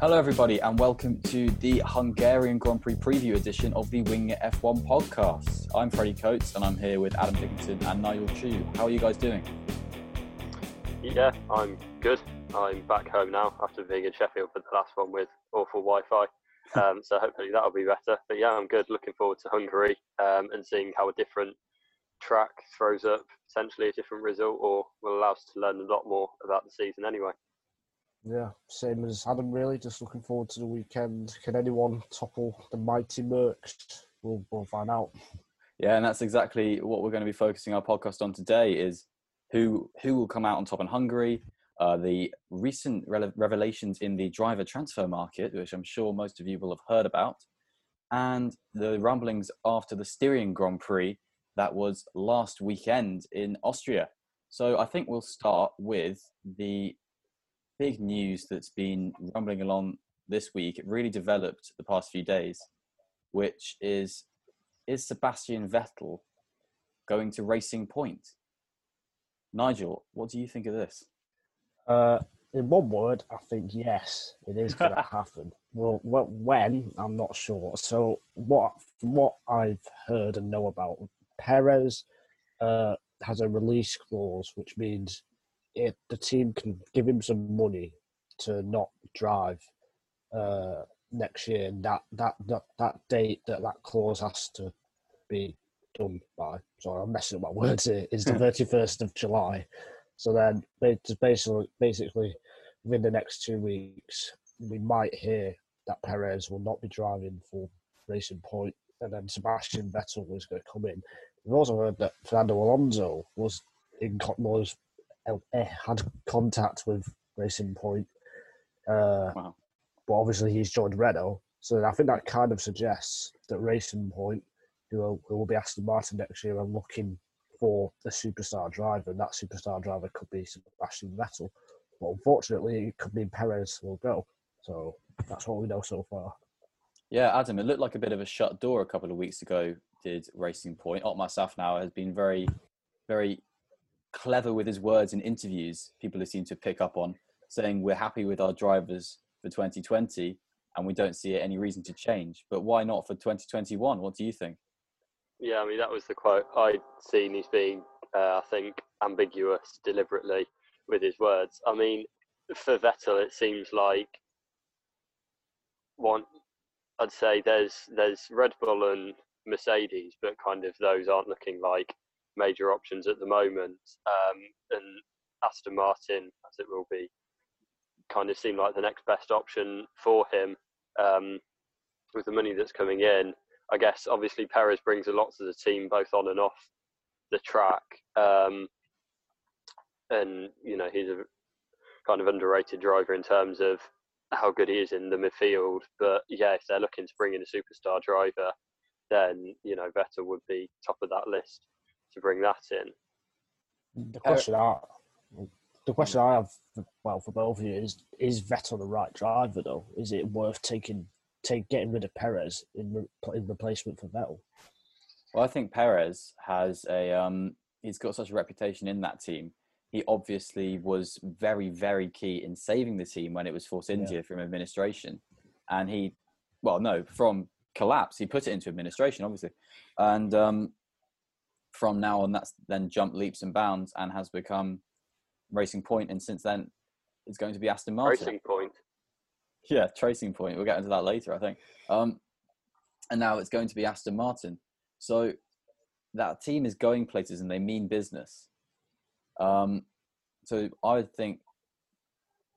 Hello, everybody, and welcome to the Hungarian Grand Prix preview edition of the Wing F1 podcast. I'm Freddie Coates, and I'm here with Adam Dickinson and Nigel Chu. How are you guys doing? Yeah, I'm good. I'm back home now after being in Sheffield for the last one with awful Wi-Fi. Um, so hopefully that'll be better. But yeah, I'm good. Looking forward to Hungary um, and seeing how a different track throws up potentially a different result, or will allow us to learn a lot more about the season anyway. Yeah, same as Adam, really. Just looking forward to the weekend. Can anyone topple the mighty Mercs? We'll, we'll find out. Yeah, and that's exactly what we're going to be focusing our podcast on today is who who will come out on top in Hungary, uh, the recent re- revelations in the driver transfer market, which I'm sure most of you will have heard about, and the rumblings after the Styrian Grand Prix that was last weekend in Austria. So I think we'll start with the big news that's been rumbling along this week. It really developed the past few days, which is is Sebastian Vettel going to Racing Point? Nigel, what do you think of this? Uh, in one word, I think yes, it is going to happen. Well, well, when I'm not sure. So, what from what I've heard and know about Perez uh, has a release clause, which means if the team can give him some money to not drive uh, next year, and that, that that that date that that clause has to be done by. Sorry, I'm messing up my words here. Is the 31st of July. So then, basically, basically, within the next two weeks, we might hear that Perez will not be driving for Racing Point, and then Sebastian Vettel is going to come in. We've also heard that Fernando Alonso was in was had contact with Racing Point, uh, wow. but obviously he's joined Renault. So I think that kind of suggests that Racing Point, who will, who will be Aston Martin next year, are looking for a superstar driver, and that superstar driver could be Sebastian Vettel. But unfortunately, it could mean Perez will go. So that's what we know so far. Yeah, Adam, it looked like a bit of a shut door a couple of weeks ago. Did Racing Point? Otmar Szafnauer has been very, very clever with his words in interviews. People seem to pick up on saying we're happy with our drivers for 2020 and we don't see any reason to change. But why not for 2021? What do you think? Yeah, I mean that was the quote I'd seen. He's being, uh, I think, ambiguous deliberately with his words. I mean, for Vettel, it seems like one. I'd say there's there's Red Bull and Mercedes, but kind of those aren't looking like major options at the moment. Um, and Aston Martin, as it will be, kind of seem like the next best option for him um, with the money that's coming in. I guess obviously Perez brings a lot to the team, both on and off the track. Um, and you know he's a kind of underrated driver in terms of how good he is in the midfield. But yeah, if they're looking to bring in a superstar driver, then you know Vettel would be top of that list to bring that in. The question I, the question I have, well, for both of you is: Is Vettel the right driver though? Is it worth taking take getting rid of Perez in, in replacement for Vettel? Well, I think Perez has a um, he's got such a reputation in that team. He obviously was very, very key in saving the team when it was Force India yeah. from administration, and he, well, no, from collapse, he put it into administration, obviously, and um, from now on, that's then jumped leaps and bounds and has become Racing Point, and since then, it's going to be Aston Martin. Racing Point. Yeah, tracing point. We'll get into that later, I think. Um, and now it's going to be Aston Martin. So that team is going places and they mean business. Um, so I would think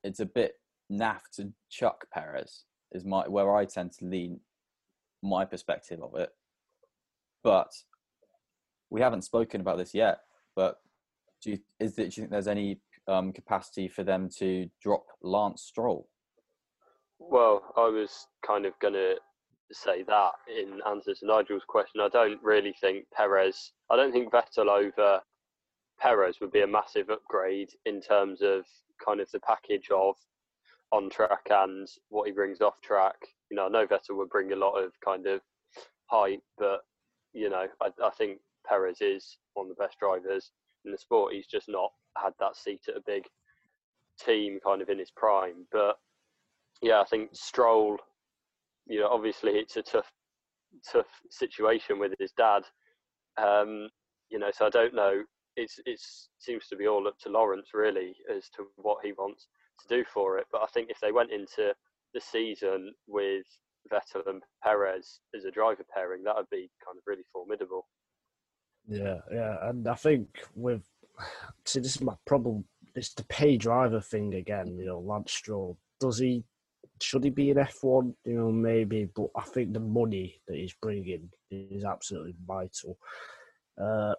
it's a bit naff to chuck Perez is my where I tend to lean my perspective of it. But we haven't spoken about this yet. But do you, is it, do you think there's any um, capacity for them to drop Lance Stroll? Well, I was kind of going to say that in answer to Nigel's question. I don't really think Perez, I don't think Vettel over Perez would be a massive upgrade in terms of kind of the package of on track and what he brings off track. You know, I know Vettel would bring a lot of kind of hype, but you know, I, I think Perez is one of the best drivers in the sport. He's just not had that seat at a big team kind of in his prime. But yeah, I think Stroll. You know, obviously it's a tough, tough situation with his dad. Um, you know, so I don't know. It's it seems to be all up to Lawrence really as to what he wants to do for it. But I think if they went into the season with Vettel and Perez as a driver pairing, that would be kind of really formidable. Yeah, yeah, and I think with see this is my problem. It's the pay driver thing again. You know, Lance Stroll does he should he be an F one? You know, maybe, but I think the money that he's bringing is absolutely vital. Uh,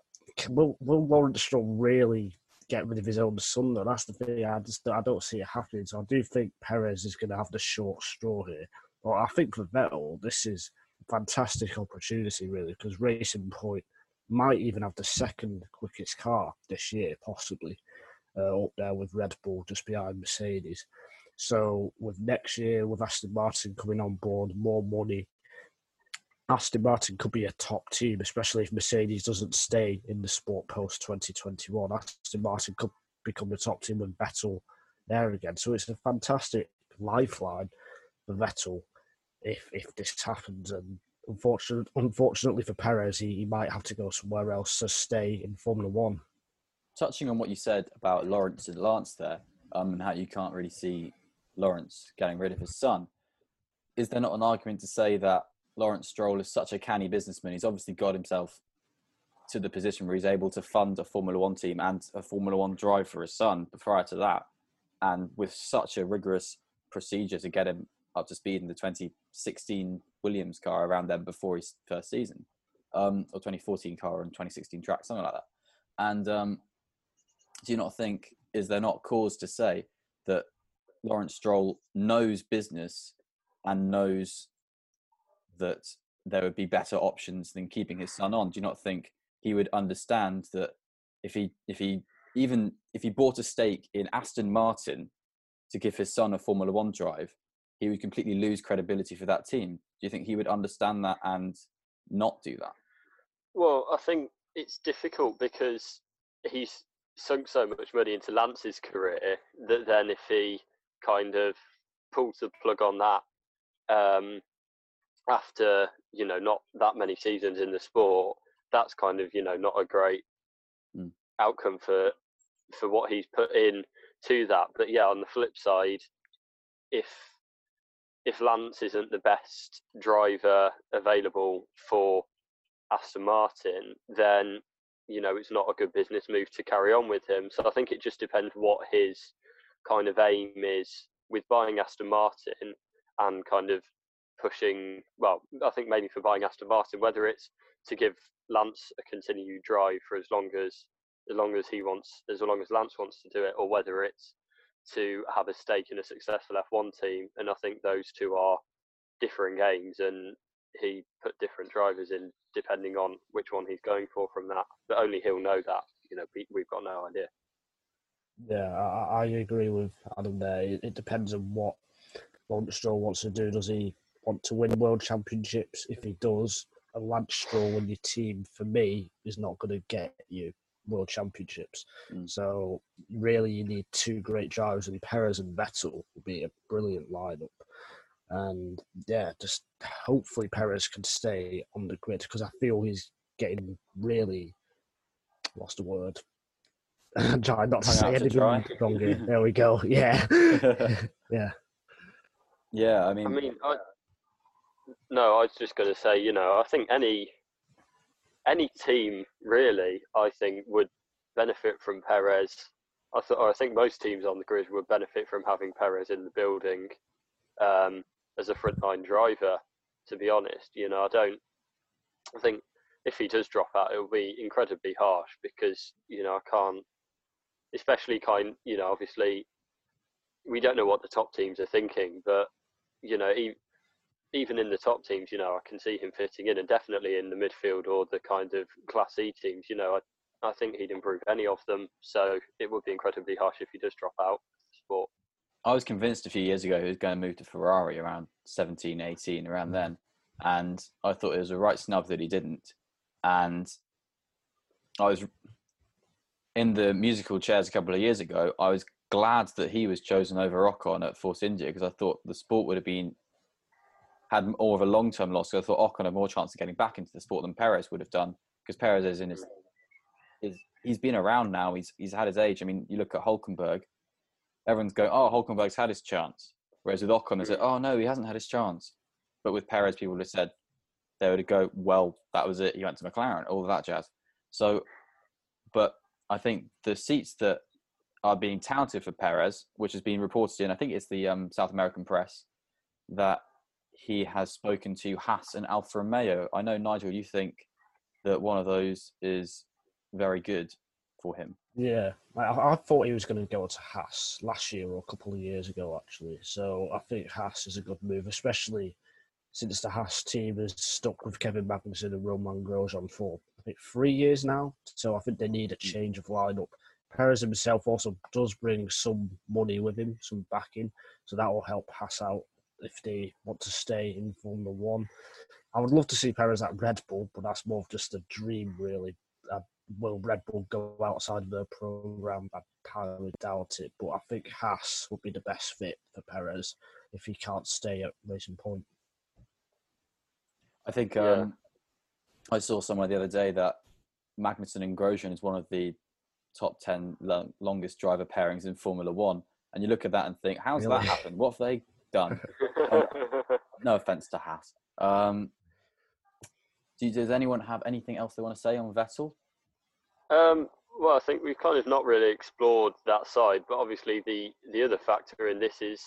will will Lawrence Stroll really get rid of his own son? Though that's the thing. I just I don't see it happening. So I do think Perez is going to have the short straw here. But I think for Vettel, this is fantastic opportunity, really, because Racing Point might even have the second quickest car this year, possibly, uh, up there with Red Bull just behind Mercedes. So with next year, with Aston Martin coming on board, more money, Aston Martin could be a top team, especially if Mercedes doesn't stay in the sport post 2021. Aston Martin could become the top team with Vettel there again. So it's a fantastic lifeline for Vettel if if this happens. And unfortunately, unfortunately for Perez, he, he might have to go somewhere else to stay in Formula One. Touching on what you said about Lawrence and Lance there, um, and how you can't really see Lawrence getting rid of his son, is there not an argument to say that Lawrence Stroll is such a canny businessman? He's obviously got himself to the position where he's able to fund a Formula One team and a Formula One drive for his son. Prior to that, and with such a rigorous procedure to get him up to speed in the 2016 Williams car around then before his first season, um, or 2014 car and 2016 track, something like that. And um, do you not think is there not cause to say that Lawrence Stroll knows business and knows that there would be better options than keeping his son on? Do you not think he would understand that if he if he even if he bought a stake in Aston Martin to give his son a Formula One drive, he would completely lose credibility for that team. Do you think he would understand that and not do that? Well, I think it's difficult because he's sunk so much money into Lance's career that then if he kind of pulls the plug on that um, after you know not that many seasons in the sport, that's kind of you know not a great mm. outcome for for what he's put in to that. But yeah, on the flip side, if if Lance isn't the best driver available for Aston Martin, then you know it's not a good business move to carry on with him. So I think it just depends what his kind of aim is with buying Aston Martin and kind of pushing. Well, I think maybe for buying Aston Martin, whether it's to give Lance a continued drive for as long as as long as he wants, as long as Lance wants to do it, or whether it's to have a stake in a successful F1 team. And I think those two are different games, and he put different drivers in depending on which one he's going for from that. But only he'll know that. You know, we, have got no idea. Yeah, I, I, agree with Adam there. It, it depends on what Lance Stroll wants to do. Does he want to win world championships? If he does, a Lance Stroll in your team, for me, is not going to get you world championships. Mm. So really, you need two great drivers, and Perez and Vettel will be a brilliant lineup. And yeah, just hopefully Perez can stay on the grid because I feel he's getting really what's the word? I'm trying not to say anything wrong here. There we go. Yeah, yeah, yeah. I mean, I mean, I, no, I was just going to say, you know, I think any any team really, I think, would benefit from Perez. I thought, I think most teams on the grid would benefit from having Perez in the building um, as a frontline driver. To be honest, you know, I don't. I think if he does drop out, it will be incredibly harsh because you know I can't, especially kind. You know, obviously, we don't know what the top teams are thinking, but you know, even in the top teams, you know, I can see him fitting in, and definitely in the midfield or the kind of Class E teams, you know, I, I think he'd improve any of them. So it would be incredibly harsh if he does drop out sport. I was convinced a few years ago he was going to move to Ferrari around 17, 18, around then. And I thought it was a right snub that he didn't. And I was in the musical chairs a couple of years ago. I was glad that he was chosen over Ocon at Force India because I thought the sport would have been had more of a long term loss. So I thought Ocon had more chance of getting back into the sport than Perez would have done because Perez is in his, his he's been around now. He's he's had his age. I mean, you look at Hulkenberg, everyone's going, "Oh, Hulkenberg's had his chance," whereas with Ocon, they said, "Oh no, he hasn't had his chance." But with Perez, people would have said they would have go, "Well, that was it. He went to McLaren." All of that jazz. So, but I think the seats that are being touted for Perez, which has been reported in, I think it's the um, South American press, that he has spoken to Haas and Alfa Romeo. I know, Nigel, you think that one of those is very good for him. Yeah, I, I thought he was going to go to Haas last year or a couple of years ago, actually. So I think Haas is a good move, especially since the Haas team has stuck with Kevin Magnussen and Romain Grosjean for I think three years now. So I think they need a mm. change of lineup. Perez himself also does bring some money with him, some backing, so that will help Haas out if they want to stay in Formula One. I would love to see Perez at Red Bull, but that's more of just a dream, really. Uh, will Red Bull go outside of their program? I highly doubt it, but I think Haas would be the best fit for Perez if he can't stay at Racing Point. I think um, yeah. I saw somewhere the other day that Magnussen and Grosjean is one of the top 10 longest driver pairings in Formula One. And you look at that and think, how's really? that happened? What have they done? no offense to Haas. Um, do, does anyone have anything else they want to say on Vettel? Um, well, I think we've kind of not really explored that side, but obviously the the other factor in this is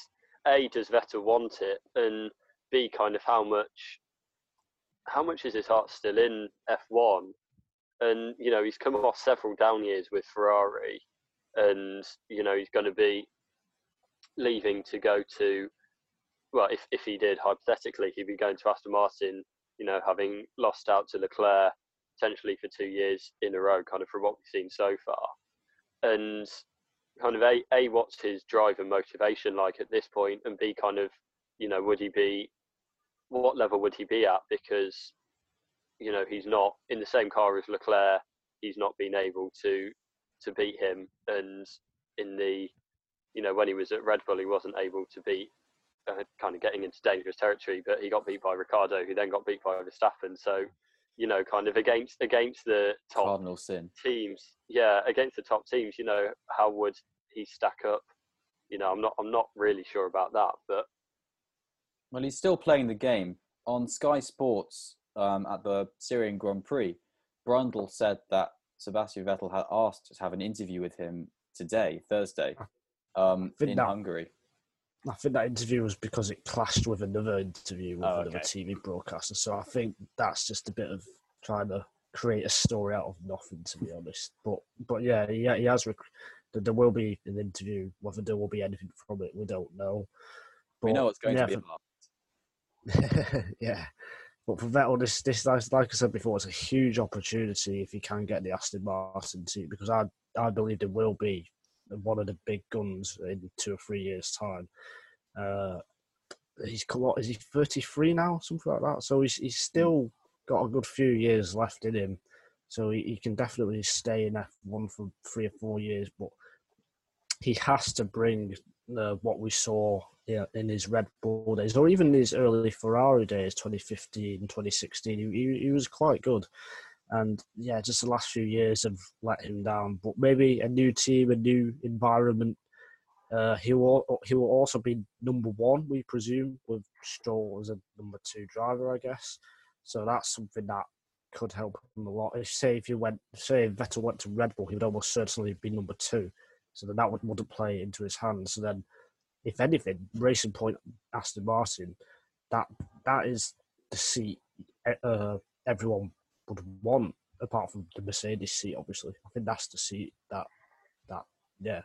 a does Vettel want it, and b kind of how much how much is his heart still in F1? And you know he's come off several down years with Ferrari, and you know he's going to be leaving to go to well, if if he did hypothetically, he'd be going to Aston Martin. You know, having lost out to Leclerc potentially for two years in a row, kind of from what we've seen so far, and kind of a a what's his drive and motivation like at this point, and b kind of you know would he be what level would he be at because you know he's not in the same car as Leclerc. He's not been able to to beat him, and in the you know when he was at Red Bull, he wasn't able to beat kind of getting into dangerous territory. But he got beat by Ricciardo, who then got beat by Verstappen. So you know, kind of against against the top Cardinal sin teams. Yeah, against the top teams. You know, how would he stack up? You know, I'm not I'm not really sure about that, but well, he's still playing the game on Sky Sports um, at the Styrian Grand Prix. Brundle said that Sebastian Vettel had asked to have an interview with him today, Thursday, um, in that, Hungary. I think that interview was because it clashed with another interview with oh, another TV broadcaster. So I think that's just a bit of trying to create a story out of nothing, to be honest. But but yeah, yeah, he has. Rec- there will be an interview. Whether there will be anything from it, we don't know. But, we know it's going yeah, to be for, yeah. But for Vettel, this, this like I said before, it's a huge opportunity if he can get the Aston Martin team because I I believe there will be one of the big guns in two or three years' time. Uh, he's what is he thirty three now, something like that. So he's he's still got a good few years left in him. So he, he can definitely stay in F one for three or four years, but he has to bring uh, what we saw yeah, in his Red Bull days, or even his early Ferrari days, 2015, 2016. He, he was quite good. And yeah, just the last few years have let him down. But maybe a new team, a new environment. Uh, he will he will also be number one, we presume, with Stroll as a number two driver, I guess. So that's something that could help him a lot. If say if you went, say if Vettel went to Red Bull, he would almost certainly be number two. So then that would, wouldn't play into his hands. So then if anything, Racing Point Aston Martin, that that is the seat uh, everyone would want, apart from the Mercedes seat. Obviously, I think that's the seat that that yeah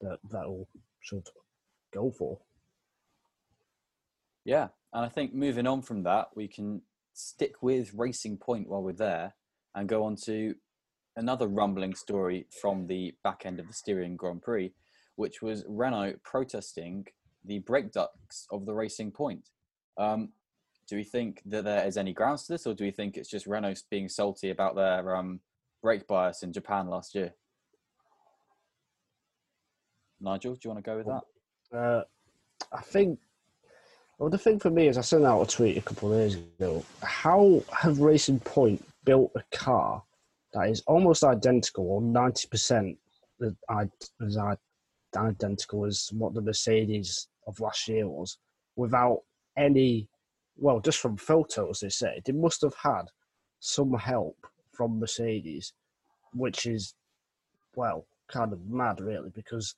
that that all should go for. Yeah, and I think moving on from that, we can stick with Racing Point while we're there, and go on to another rumbling story from the back end of the Styrian Grand Prix, which was Renault protesting the brake ducts of the Racing Point. Um, do we think that there is any grounds to this, or do we think it's just Renault being salty about their um, brake bias in Japan last year? Nigel, do you want to go with that? Uh, I think. Well, the thing for me is, I sent out a tweet a couple of days ago. How have Racing Point built a car that is almost identical, or ninety percent as identical as what the Mercedes of last year was, without any? Well, just from photos, they say they must have had some help from Mercedes, which is, well, kind of mad, really, because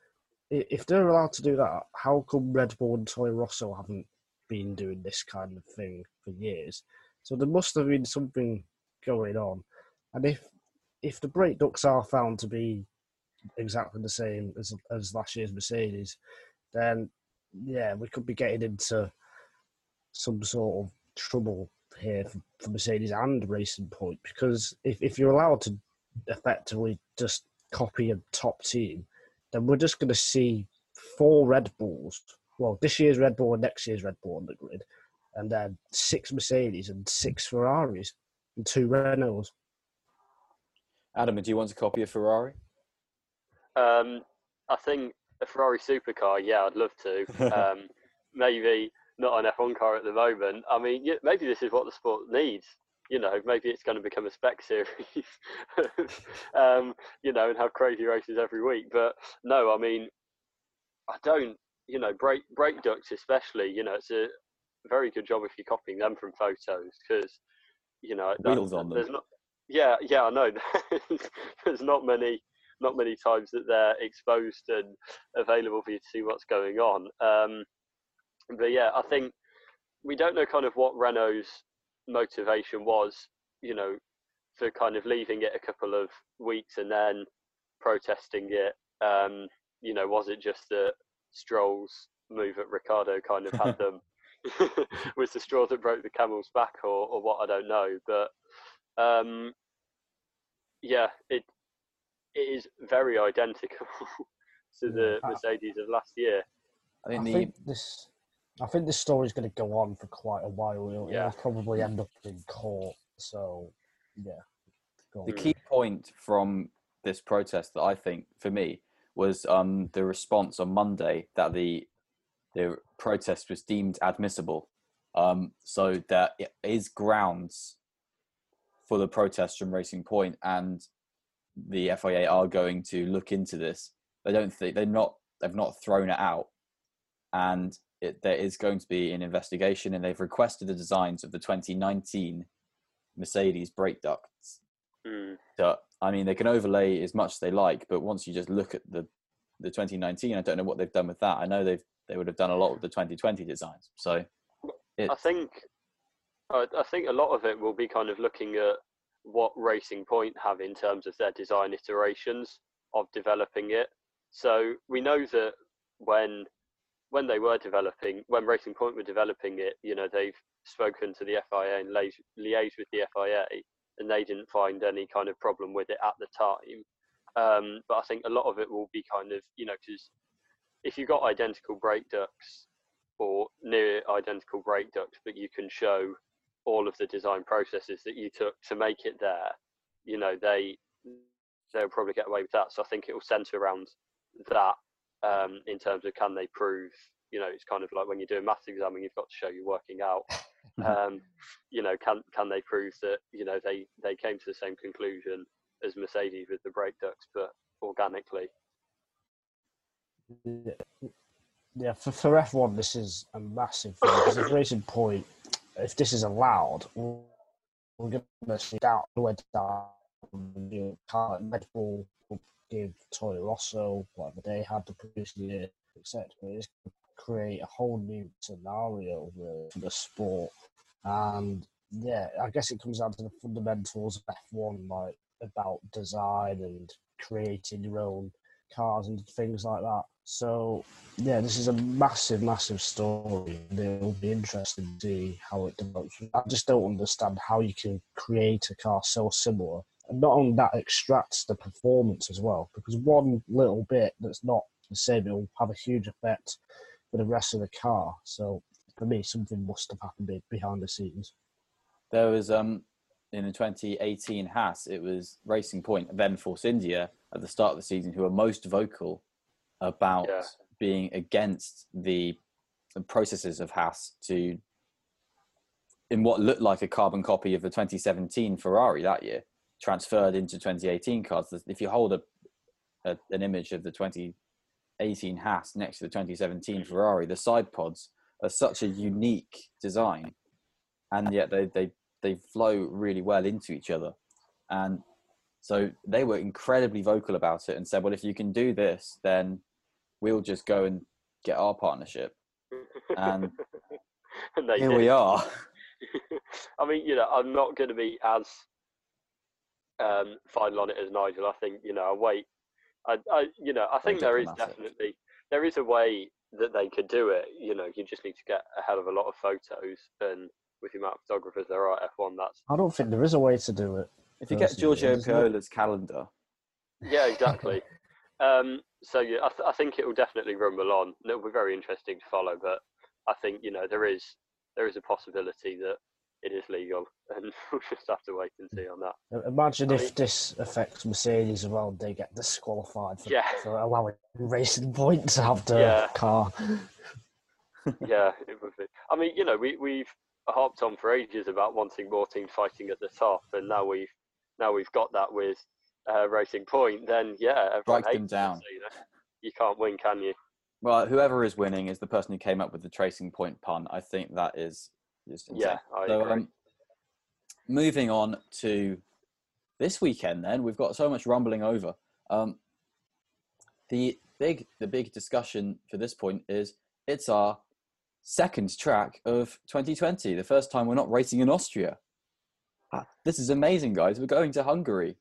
if they're allowed to do that, how come Red Bull and Toro Rosso haven't been doing this kind of thing for years? So there must have been something going on, and if if the brake ducts are found to be exactly the same as as last year's Mercedes, then yeah, we could be getting into some sort of trouble here for, for Mercedes and Racing Point because if, if you're allowed to effectively just copy a top team, then we're just going to see four Red Bulls. Well, this year's Red Bull and next year's Red Bull on the grid, and then six Mercedes and six Ferraris and two Renaults. Adam, do you want to copy a Ferrari? Um, I think a Ferrari supercar. Yeah, I'd love to. Um, maybe not an F1 car at the moment. I mean, maybe this is what the sport needs. You know, maybe it's going to become a spec series, um, you know, and have crazy races every week. But no, I mean, I don't, you know, brake brake ducts especially. You know, it's a very good job if you're copying them from photos because, you know, wheels on them. There's not, yeah, yeah, I know. there's not many not many times that they're exposed and available for you to see what's going on. Um, but yeah, I think we don't know kind of what Renault's motivation was, you know, for kind of leaving it a couple of weeks and then protesting it. Um, you know, was it just that Stroll's move at Ricciardo kind of had them was the straw that broke the camel's back or, or what I don't know. But um, yeah, it it is very identical to the Mercedes of last year. I think, I think this I think this story is going to go on for quite a while. It'll, yeah. it'll probably end up in court. So, yeah. The key point from this protest that I think, for me, was um, the response on Monday that the the protest was deemed admissible. Um, so there is grounds for the protest from Racing Point, and the FIA are going to look into this. They don't think they're not they've not thrown it out, and it, there is going to be an investigation, and they've requested the designs of the 2019 Mercedes brake ducts. Mm. So, I mean, they can overlay as much as they like, but once you just look at the the 2019, I don't know what they've done with that. I know they've they would have done a lot with the 2020 designs. So, I think I think a lot of it will be kind of looking at what Racing Point have in terms of their design iterations of developing it. So we know that when when they were developing, when Racing Point were developing it, you know, they've spoken to the FIA and liaised with the FIA, and they didn't find any kind of problem with it at the time. Um, but I think a lot of it will be kind of, you know, because if you've got identical brake ducts or near identical brake ducts, but you can show all of the design processes that you took to make it there, you know, they they'll probably get away with that. So I think it will centre around that um, in terms of can they prove, you know, it's kind of like when you do a maths exam and you've got to show you're working out. um, you know, can can they prove that you know they they came to the same conclusion as Mercedes with the brake ducts, but organically. Yeah, for, for F1, this is a massive thing because Racing Point, if this is allowed, we're going to see down where down the Red Bull give Toro Rosso whatever they had the previous year, etc. It's going to create a whole new scenario for the sport. And yeah, I guess it comes down to the fundamentals of F1, like about design and creating your own cars and things like that. So yeah, this is a massive, massive story. It'll be interesting to see how it develops. I just don't understand how you can create a car so similar not only that extracts the performance as well because one little bit that's not the same will have a huge effect for the rest of the car. So for me something must have happened behind the scenes. There was um in the 2018 Haas it was Racing Point then Force India at the start of the season who were most vocal about Yeah. being against the, the processes of Haas to in what looked like a carbon copy of the 2017 Ferrari that year, transferred into 2018 cars. If you hold a, a an image of the 2018 Haas next to the 2017 mm. Ferrari, the side pods are such a unique design, and yet they they they flow really well into each other, and so they were incredibly vocal about it and said, well, if you can do this, then we'll just go and get our partnership. And and Here did. we are. I mean, you know, I'm not going to be as um, final on it as Nigel. I think, you know, I wait. I, I, you know, I think there is definitely there is a way that they could do it. You know, you just need to get a hell of a lot of photos, and with the amount of photographers there are at F1, that's I don't think there is a way to do it. If you get Personally, Giorgio? Piola's calendar, yeah, exactly. um, so yeah, I, th- I think it will definitely rumble on. It'll be very interesting to follow, but I think you know there is there is a possibility that it is legal, and we'll just have to wait and see on that. Imagine I if mean- this affects Mercedes as well. They get disqualified for, Yeah. for allowing Racing Point to have the Yeah. car. yeah, it would be. I mean, you know, we we've harped on for ages about wanting more teams fighting at the top, and now we've now we've got that with uh, Racing Point. Then yeah, everyone them hates it, down. so, you, know, you can't win, can you? well, whoever is winning is the person who came up with the tracing point pun. I think that is just insane. Yeah, I So, agree. um, moving on to this weekend, then we've got so much rumbling over. Um, the big, the big discussion for this point is it's our second track of 2020. The first time we're not racing in Austria. Ah, This is amazing, guys. We're going to Hungary.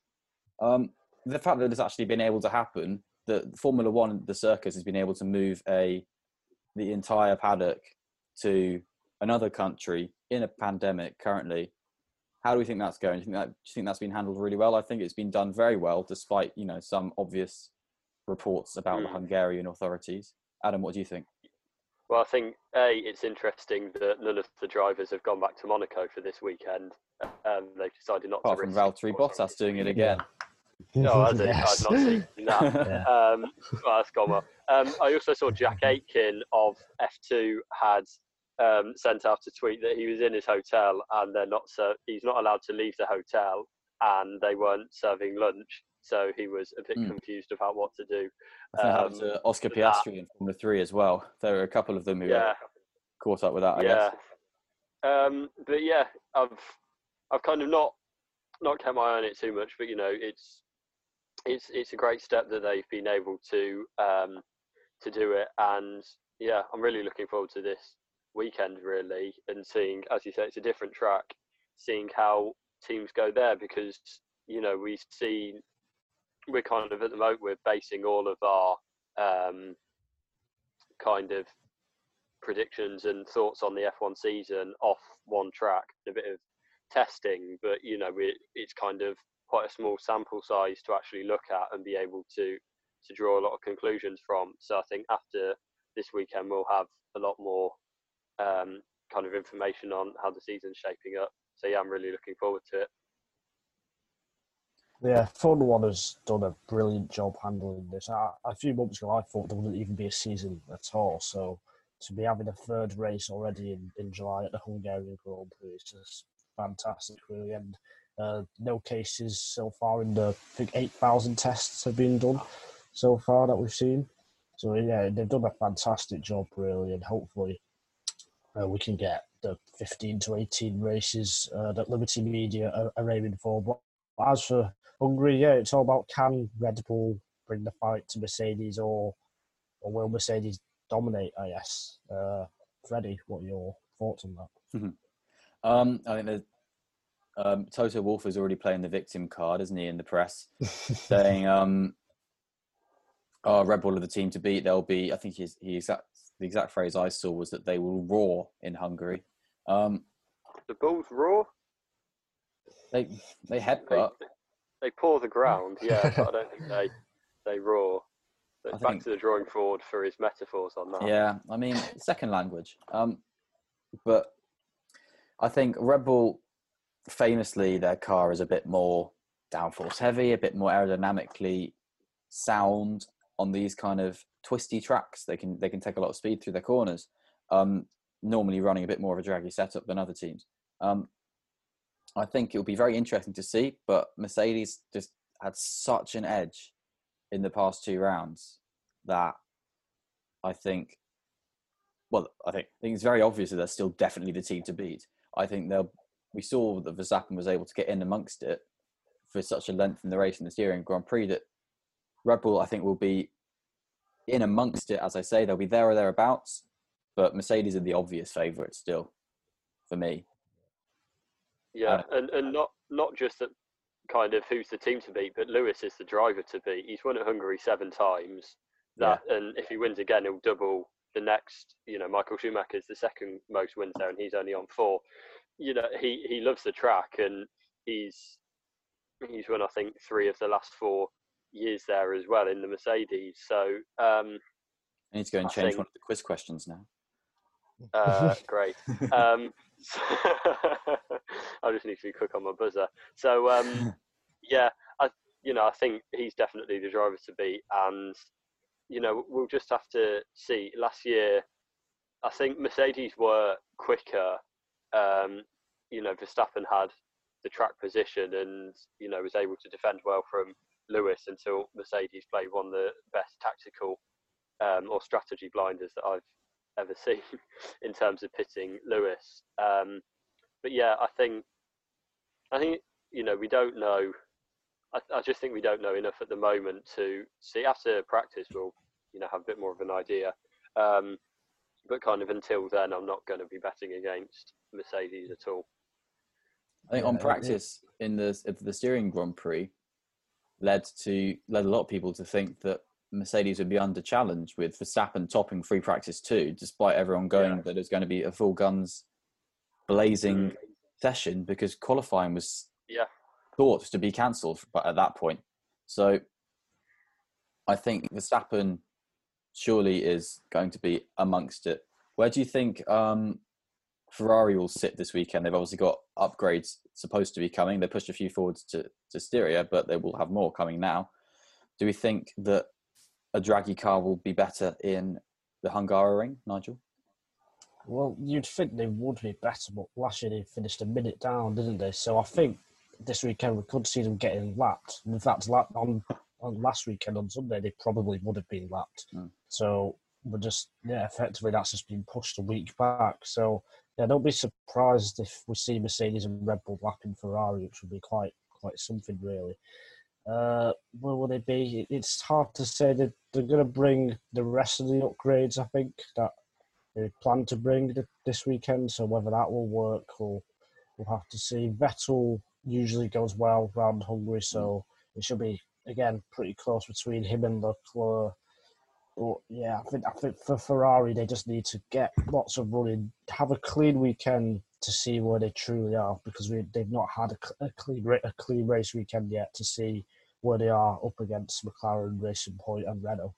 Um, the fact that it's actually been able to happen, that Formula One, the circus, has been able to move a the entire paddock to another country in a pandemic currently. How do we think that's going? Do you think that do you think that's been handled really well? I think it's been done very well, despite you know some obvious reports about the Hmm. Hungarian authorities. Adam, what do you think? Well, I think a it's interesting that none of the drivers have gone back to Monaco for this weekend. Um, they've decided not Apart to. from risk Valtteri. Bottas doing it again. No, I didn't. Yes. I've not seen that. Yeah. Um, well, that's gone well. Um, I also saw Jack Aitken of F2 had um, sent out a tweet that he was in his hotel and they're not ser- he's not allowed to leave the hotel and they weren't serving lunch, so he was a bit Hmm. confused about what to do. I think that happened Um, to Oscar Piastri in Formula Three as well. There were a couple of them who Yeah, caught up with that. I yeah. guess. Um, but yeah, I've I've kind of not not kept my eye on it too much, but you know, it's it's it's a great step that they've been able to um, to do it, and yeah, I'm really looking forward to this weekend really, and seeing, as you say, it's a different track, seeing how teams go there because you know we see we're kind of at the moment we're basing all of our um, kind of predictions and thoughts on the F1 season off one track, a bit of testing, but you know, we, it's kind of quite a small sample size to actually look at and be able to to draw a lot of conclusions from. So I think after this weekend, we'll have a lot more um, kind of information on how the season's shaping up. So yeah, I'm really looking forward to it. Yeah, Formula One has done a brilliant job handling this. A, a few months ago, I thought there wouldn't even be a season at all. So to be having a third race already in, in July at the Hungarian Grand Prix is just fantastic, really. And uh, no cases so far in the, I think, 8,000 tests have been done so far that we've seen. So yeah, they've done a fantastic job, really. And hopefully uh, we can get the 15 to 18 races uh, that Liberty Media are, are aiming for. But as for Hungary, yeah, it's all about can Red Bull bring the fight to Mercedes or or will Mercedes dominate? I guess. Uh, Freddie, what are your thoughts on that? Um, I think that um, Toto Wolff is already playing the victim card, isn't he, in the press, saying, um, "Oh, Red Bull are the team to beat. They'll be." I think he's, he exact the exact phrase I saw was that they will roar in Hungary. Um, The Bulls roar. they they They, headbutt. they paw the ground, yeah, but I don't think they they roar. I back think- to the drawing board for his metaphors on that. Yeah, I mean, second language. Um, but I think Red Bull, famously, their car is a bit more downforce heavy, a bit more aerodynamically sound on these kind of twisty tracks. They can they can take a lot of speed through their corners. Um, normally running a bit more of a draggy setup than other teams. Um, I think it'll be very interesting to see, but Mercedes just had such an edge in the past two rounds that I think, well, I think, I think it's very obvious that they're still definitely the team to beat. I think they'll. We saw that Verstappen was able to get in amongst it for such a length in the race in the Styrian Grand Prix that Red Bull, I think, will be in amongst it. As I say, they'll be there or thereabouts, but Mercedes are the obvious favourite still for me. Yeah, uh, and, and not not just that kind of who's the team to beat, but Lewis is the driver to beat. He's won at Hungary seven times. That yeah. and if he wins again, he'll double the next. You know, Michael Schumacher is the second most wins there, and he's only on four. You know, he he loves the track, and he's he's won I think three of the last four years there as well in the Mercedes. So um, I need to go and change think, one of the quiz questions now. Uh, great. Um, I just need to be quick on my buzzer. So um, yeah, I you know I think he's definitely the driver to beat, and you know we'll just have to see. Last year, I think Mercedes were quicker. Um, you know, Verstappen had the track position and you know was able to defend well from Lewis until Mercedes played one of the best tactical um, or strategy blinders that I've ever seen in terms of pitting Lewis. Um, but yeah, I think I think you know we don't know. I, I, just think we don't know enough at the moment to see. After practice, we'll you know have a bit more of an idea. Um, but kind of until then, I'm not going to be betting against Mercedes at all. I think on practice in the the Styrian Grand Prix led to led a lot of people to think that Mercedes would be under challenge with Verstappen topping free practice two, despite everyone going yeah. that it's going to be a full guns blazing mm. session because qualifying was yeah. thought to be cancelled but at that point. So I think Verstappen surely is going to be amongst it. Where do you think um, Ferrari will sit this weekend? They've obviously got upgrades supposed to be coming. They pushed a few forwards to, to Styria, but they will have more coming now. Do we think that a draggy car will be better in the Hungaroring, Nigel? Well, you'd think they would be better, but last year they finished a minute down, didn't they? So I think this weekend we could see them getting lapped. In fact, lapped on, on last weekend on Sunday, they probably would have been lapped. Mm. So we're just, yeah, effectively that's just been pushed a week back. So yeah, don't be surprised if we see Mercedes and Red Bull lapping Ferrari, which would be quite quite something really. Uh, where will they be? It's hard to say that they're going to bring the rest of the upgrades. I think that they plan to bring this weekend. So whether that will work, we'll, have to see. Vettel usually goes well around Hungary, so it should be again pretty close between him and Leclerc. But yeah, I think I think for Ferrari they just need to get lots of running, have a clean weekend to see where they truly are because we, they've not had a, a clean a clean race weekend yet to see where they are up against McLaren, Racing Point, and Renault.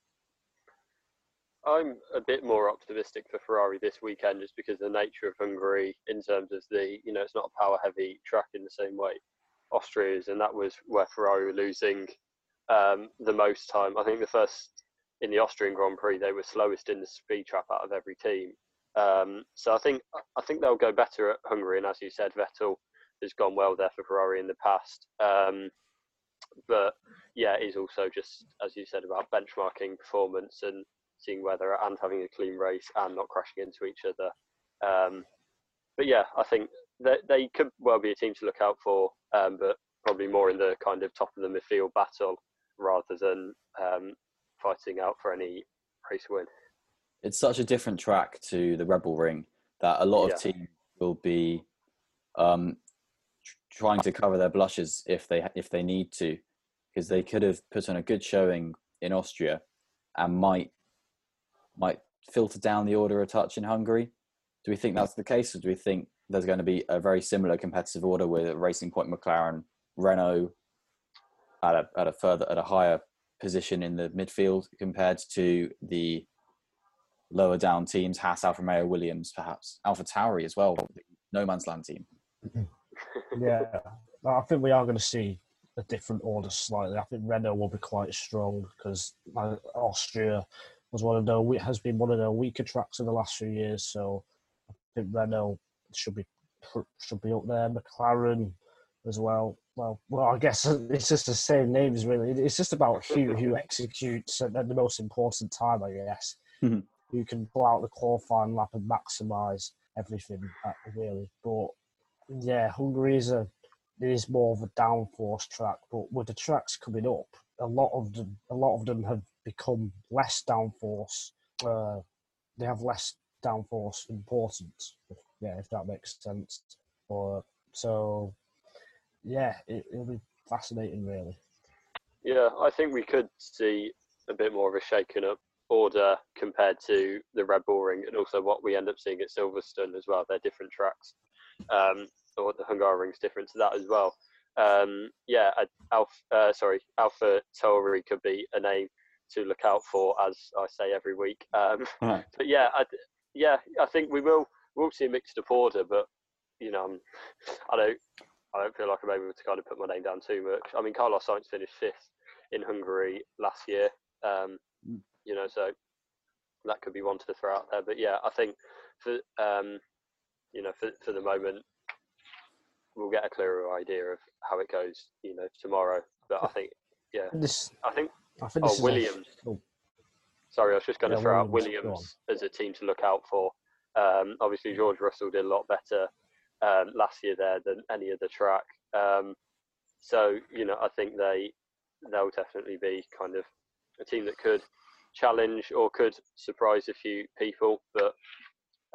I'm a bit more optimistic for Ferrari this weekend just because the nature of Hungary, in terms of the, you know, it's not a power heavy track in the same way Austria is, and that was where Ferrari were losing um, the most time. I think the first in the Austrian Grand Prix, they were slowest in the speed trap out of every team. Um, so I think I think they'll go better at Hungary, and as you said, Vettel has gone well there for Ferrari in the past. Um, but yeah, he's also just as you said about benchmarking performance and seeing whether and having a clean race and not crashing into each other. Um, but yeah, I think they, they could well be a team to look out for, um, but probably more in the kind of top of the midfield battle rather than um, fighting out for any race win it's such a different track to the Red Bull Ring that a lot yeah. of teams will be um, trying to cover their blushes if they if they need to, because they could have put on a good showing in Austria and might might filter down the order a touch in Hungary. Do we think that's the case, or do we think there's going to be a very similar competitive order with Racing Point, McLaren, Renault at a at a further at a higher position in the midfield compared to the lower down teams, Haas, Alfa Romeo, Williams, perhaps Alpha Tauri as well, no man's land team. yeah, I think we are going to see a different order slightly. I think Renault will be quite strong because Austria, was one of the has been one of the weaker tracks in the last few years. So I think Renault should be should be up there. McLaren as well. Well, well, I guess it's just the same names really. It's just about who who executes at the most important time, I guess. Mhm. Who can pull out the qualifying lap and maximise everything, uh, really. But yeah, Hungary is a it is more of a downforce track, but with the tracks coming up, a lot of them a lot of them have become less downforce. Uh, they have less downforce importance. If, yeah, if that makes sense. Or so, yeah, it, it'll be fascinating, really. Yeah, I think we could see a bit more of a shaken up order compared to the Red Bull Ring and also what we end up seeing at Silverstone as well. They're different tracks. Um, or the Hungaroring's different to that as well. Um, yeah, Alpha, uh, sorry, Alpha Tauri could be a name to look out for, as I say every week. Um, Right. but yeah, I, yeah, I think we will we'll see a mixed up order, but you know, I'm, I don't I don't feel like I'm able to kind of put my name down too much. I mean, Carlos Sainz finished fifth in Hungary last year, um, Mm. you know, so that could be one to throw out there. But yeah, I think for um, you know, for for the moment, we'll get a clearer idea of how it goes, you know, tomorrow. But I think, yeah, This, I think I think Oh, is a- Williams. oh, Sorry, I was just going to Yeah, throw out Williams, go Williams as a team to look out for. Um, obviously, George Russell did a lot better um, last year there than any other track. Um, so you know, I think they they'll definitely be kind of a team that could challenge or could surprise a few people. But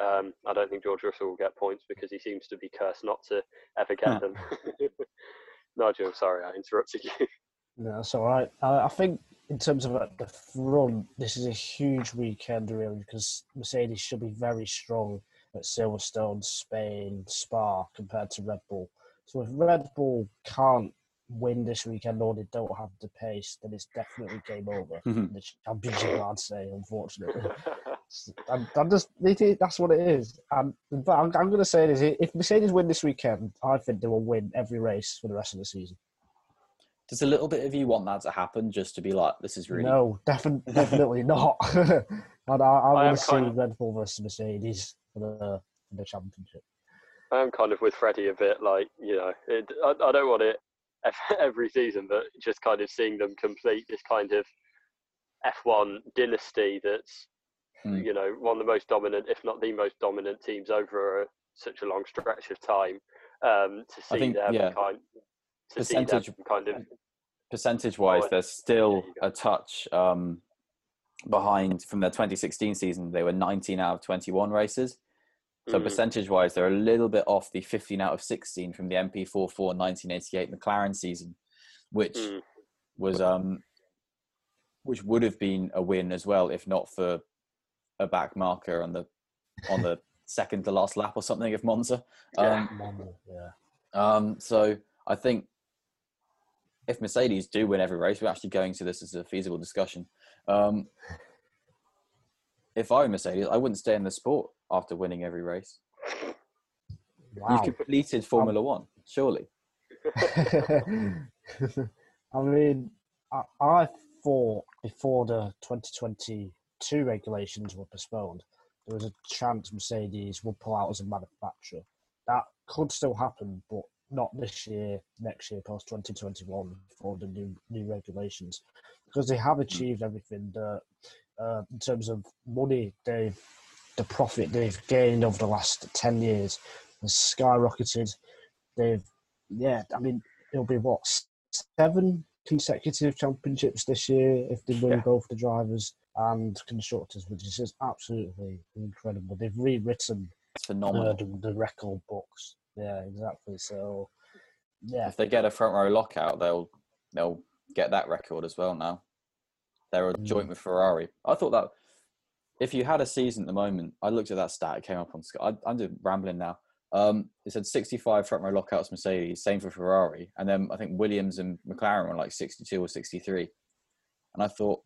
um, I don't think George Russell will get points because he seems to be cursed not to ever get them. Nigel, sorry, I interrupted you. No, that's all right. I, I think in terms of at the front, this is a huge weekend really because Mercedes should be very strong at Silverstone, Spain, Spa compared to Red Bull. So if Red Bull can't win this weekend or they don't have the pace, then it's definitely game over. Mhm. in the championship, I'd say, unfortunately. I'm, I'm just, that's what it is. Um, but I'm, I'm going to say this: if Mercedes win this weekend, I think they will win every race for the rest of the season. Does a little bit of you want that to happen just to be like, this is really No, defin- definitely not. and I, I I want to see kind of- Red Bull versus Mercedes for the, for the championship. I am kind of with Freddie a bit, like you know, it, I, I don't want it every season, but just kind of seeing them complete this kind of F1 dynasty that's Hmm. you know one of the most dominant, if not the most dominant teams over a, such a long stretch of time. Um, to see I think, them yeah, kind, to see them percentage- kind of percentage wise, Oh, they're still a touch um, behind from their 2016 season. They were 19 out of 21 races. So Mm. percentage wise, they're a little bit off the 15 out of 16 from the MP4/4 1988 McLaren season, which Mm. was um, which would have been a win as well if not for a back marker on the on the second to last lap or something of Monza. Yeah. Um, yeah. um, so I think if Mercedes do win every race, we're actually going to this as a feasible discussion. Um, if I were Mercedes, I wouldn't stay in the sport after winning every race. Wow. You've completed Formula One, surely. I mean, I, I thought before the 2022 regulations were postponed, there was a chance Mercedes would pull out as a manufacturer. That could still happen, but not this year, next year, post 2021, for the new new regulations, because they have achieved everything that, uh, in terms of money, they've the profit they've gained over the last 10 years has skyrocketed. They've, yeah, I mean, it'll be what seven consecutive championships this year if they win Yeah. both the drivers and constructors, which is just absolutely incredible. They've rewritten It's the, phenomenal. the, the record books. Yeah, exactly. So, yeah, If they get a front row lockout, they'll they'll get that record as well now. They're a Mm. joint with Ferrari. I thought that if you had a season at the moment, I looked at that stat. It came up on Sky. I, I'm just rambling now. Um, it said 65 front row lockouts Mercedes, same for Ferrari, and then I think Williams and McLaren were like 62 or 63. And I thought,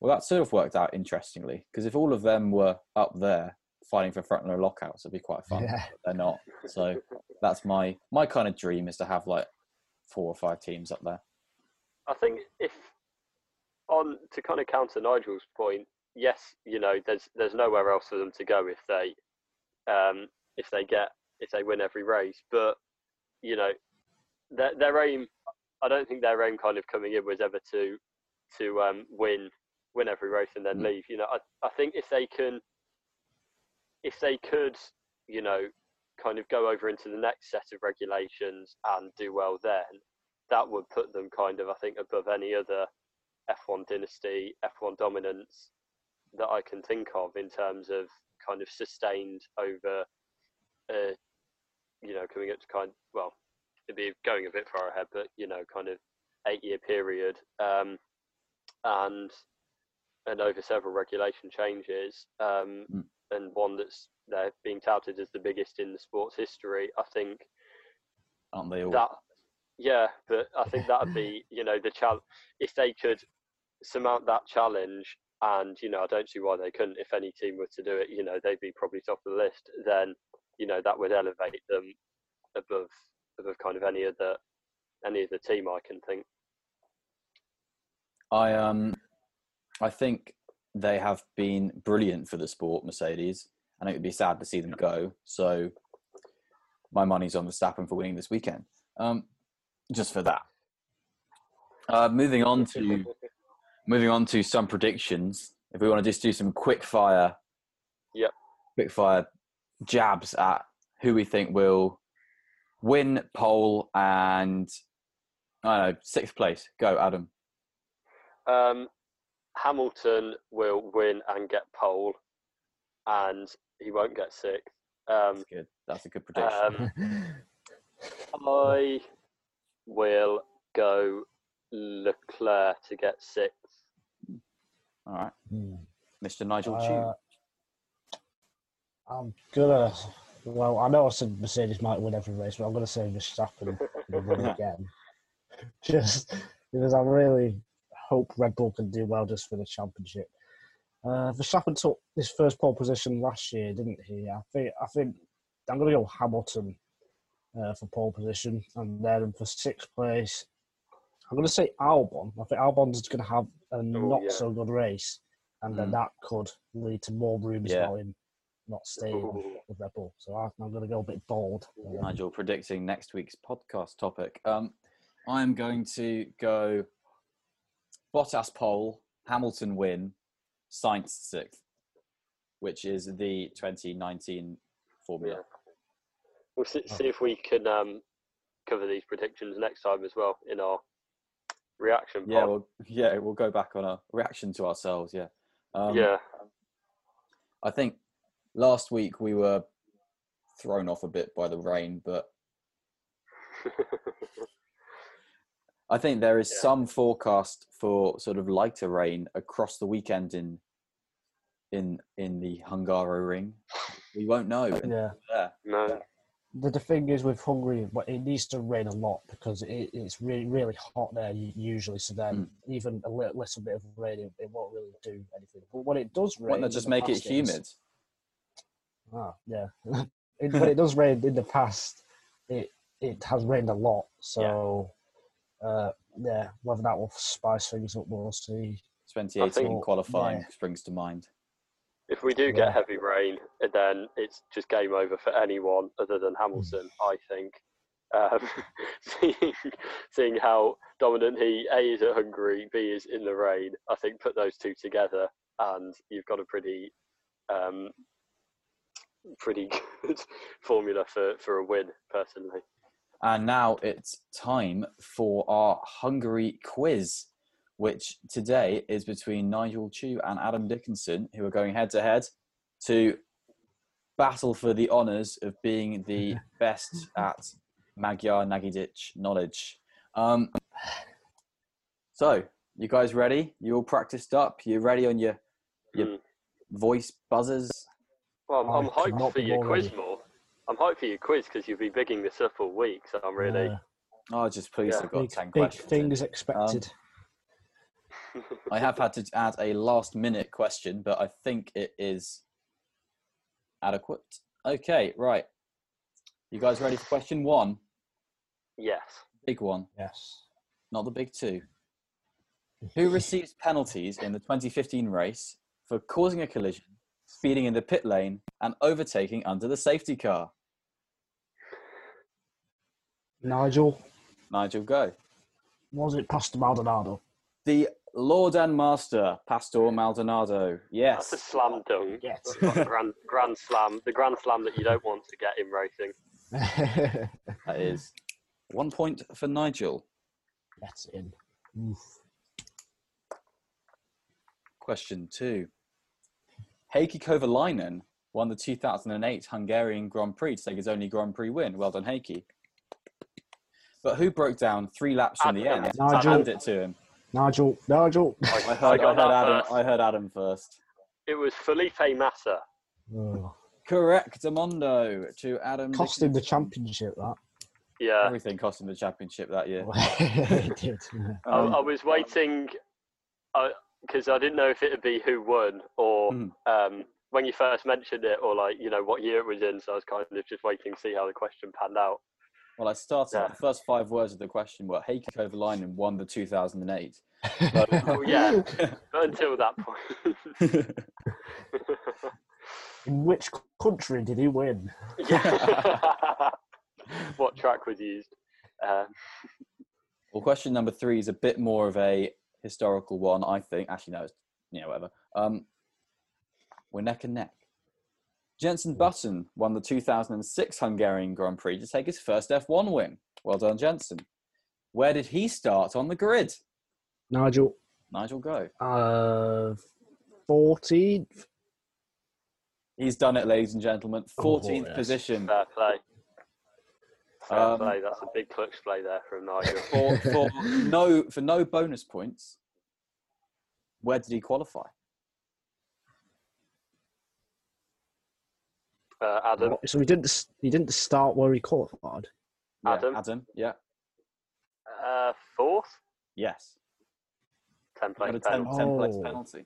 well, that sort of worked out interestingly because if all of them were up there fighting for front row lockouts, it'd be quite fun. yeah, But they're not. So that's my my kind of dream is to have like four or five teams up there. I think if on to kind of counter Nigel's point, yes, you know, there's there's nowhere else for them to go if they um, if they get if they win every race. But you know, their their aim, I don't think their aim kind of coming in was ever to to um, win win every race and then Mm. leave. You know, I I think if they can if they could, you know, kind of go over into the next set of regulations and do well then, that would put them kind of, I think, above any other F1 dynasty, F1 dominance that I can think of in terms of kind of sustained over, uh, you know, coming up to kind well, it'd be going a bit far ahead, but you know, kind of eight year period, um, and and over several regulation changes, um, Mm. and one that's they're being touted as the biggest in the sport's history. I think Aren't they all? that yeah but i think that would be you know the challenge if they could surmount that challenge and you know i don't see why they couldn't if any team were to do it you know they'd be probably top of the list then you know that would elevate them above above kind of any other any other team i can think I um, I think they have been brilliant for the sport, Mercedes, and it would be sad to see them go. So, my money's on Verstappen for winning this weekend. Um, just for that. Uh, moving on to moving on to some predictions. If we want to just do some quick fire, Yep. quick fire jabs at who we think will win pole and I don't know sixth place. Go, Adam. um hamilton will win and get pole and he won't get sixth um That's good. That's a good prediction. um I will go Leclerc to get sixth. All right, Hmm. Mr. Nigel Uh, Chew. I'm gonna. Well, I know I said Mercedes might win every race, but I'm gonna say Verstappen will win again. Just because I really hope Red Bull can do well just for the championship. Uh, Verstappen took his first pole position last year, didn't he? I think. I think I'm gonna go Hamilton uh, for pole position, and then for sixth place, I'm gonna say Albon. I think Albon's gonna have a not yeah. so good race, and then Mm. that could lead to more rumours Yeah. about him not staying Ooh. with Red Bull. So I- I'm going to go a bit bold. Uh, Nigel predicting next week's podcast topic. Um, I'm going to go Bottas pole, Hamilton win, Sainz sixth, which is the 2019 formula. Yeah. We'll see, see if we can um, cover these predictions next time as well in our reaction Yeah, pod. we'll, yeah, we'll go back on a reaction to ourselves. Yeah, um, yeah. I think last week we were thrown off a bit by the rain, but I think there is Yeah. some forecast for sort of lighter rain across the weekend in in in the Hungaroring. We won't know. until yeah. we're no. The, the thing is with Hungary, but it needs to rain a lot because it, it's really really hot there usually. So then Hmm. even a little, little bit of rain, it, it won't really do anything. But when it does rain, not just make it humid? Ah, yeah. it, when it does rain in the past, it it has rained a lot. So uh, yeah, whether that will spice things up, we'll see. 2018 think- qualifying yeah. springs to mind. If we do Yeah. get heavy rain, then it's just game over for anyone other than Hamilton, I think. Um, seeing, seeing how dominant he A is at Hungary, B is in the rain, I think put those two together and you've got a pretty um, pretty good formula for, for a win, personally. And now it's time for our Hungary quiz, which today is between Nigel Chew and Adam Dickinson, who are going head to head to battle for the honours of being the best at Magyar Nagydíj knowledge. Um, so, you guys ready? You all practiced up? You ready on your your Mm. voice buzzers? Well, I'm, I'm hyped for your more quiz ready. more. I'm hyped for your quiz because you've been bigging this up all week, so I'm really. Uh, Oh, just please, Yeah. I've got big, 10 big questions. in. things expected. I have had to add a last minute question, but I think it is adequate. Okay, right. You guys ready for question one? yes. Big one, yes. not the big two. Who receives penalties in the 2015 race for causing a collision, speeding in the pit lane, and overtaking under the safety car? Nigel, Nigel, go. was it Pastor Maldonado? The Lord and Master, Pastor Maldonado. Yes. That's a slam dunk. Yes. grand, grand slam. The grand slam that you don't want to get in racing. That is one point for Nigel. That's in. Oof. Question two. Heikki Kovalainen won the 2008 Hungarian Grand Prix to take his only Grand Prix win. Well done, Heikki. But who broke down three laps from the end to Nigel. hand it to him? Nigel, Nigel. I I heard, I got heard Adam. first. I heard Adam first. It was Felipe Massa. Oh, Correct, Amondo to Adam. cost him the championship, that. Yeah. Everything cost him the championship that year. It did. I, Um, I was waiting because I didn't know if it would be who won or Mhm. um, when you first mentioned it or like you know what year it was in. So I was kind of just waiting to see how the question panned out. Well, I started. Yeah. The first five words of the question were Heikki Kovalainen won the 2008. Oh, yeah. But until that point, In which country did he win? yeah. what track was used? Um, Well, question number three is a bit more of a historical one, I think. Actually, no, it's, you know, whatever. Um, we're neck and neck. Jensen Button won the 2006 Hungarian Grand Prix to take his first F1 win. Well done, Jensen. Where did he start on the grid? Nigel, Nigel, go. uh, 14th. He's done it, ladies and gentlemen. Oh, 14th yes. position. fair play. Fair Um, play. That's a big clutch play there from Nigel. For, for no for no bonus points. Where did he qualify? Uh, Adam. So he didn't. s- He didn't start where he qualified. Yeah, Adam? Adam. Yeah. Uh, fourth. Yes. Ten Got place a 10, penalty. 10 place Oh. penalty.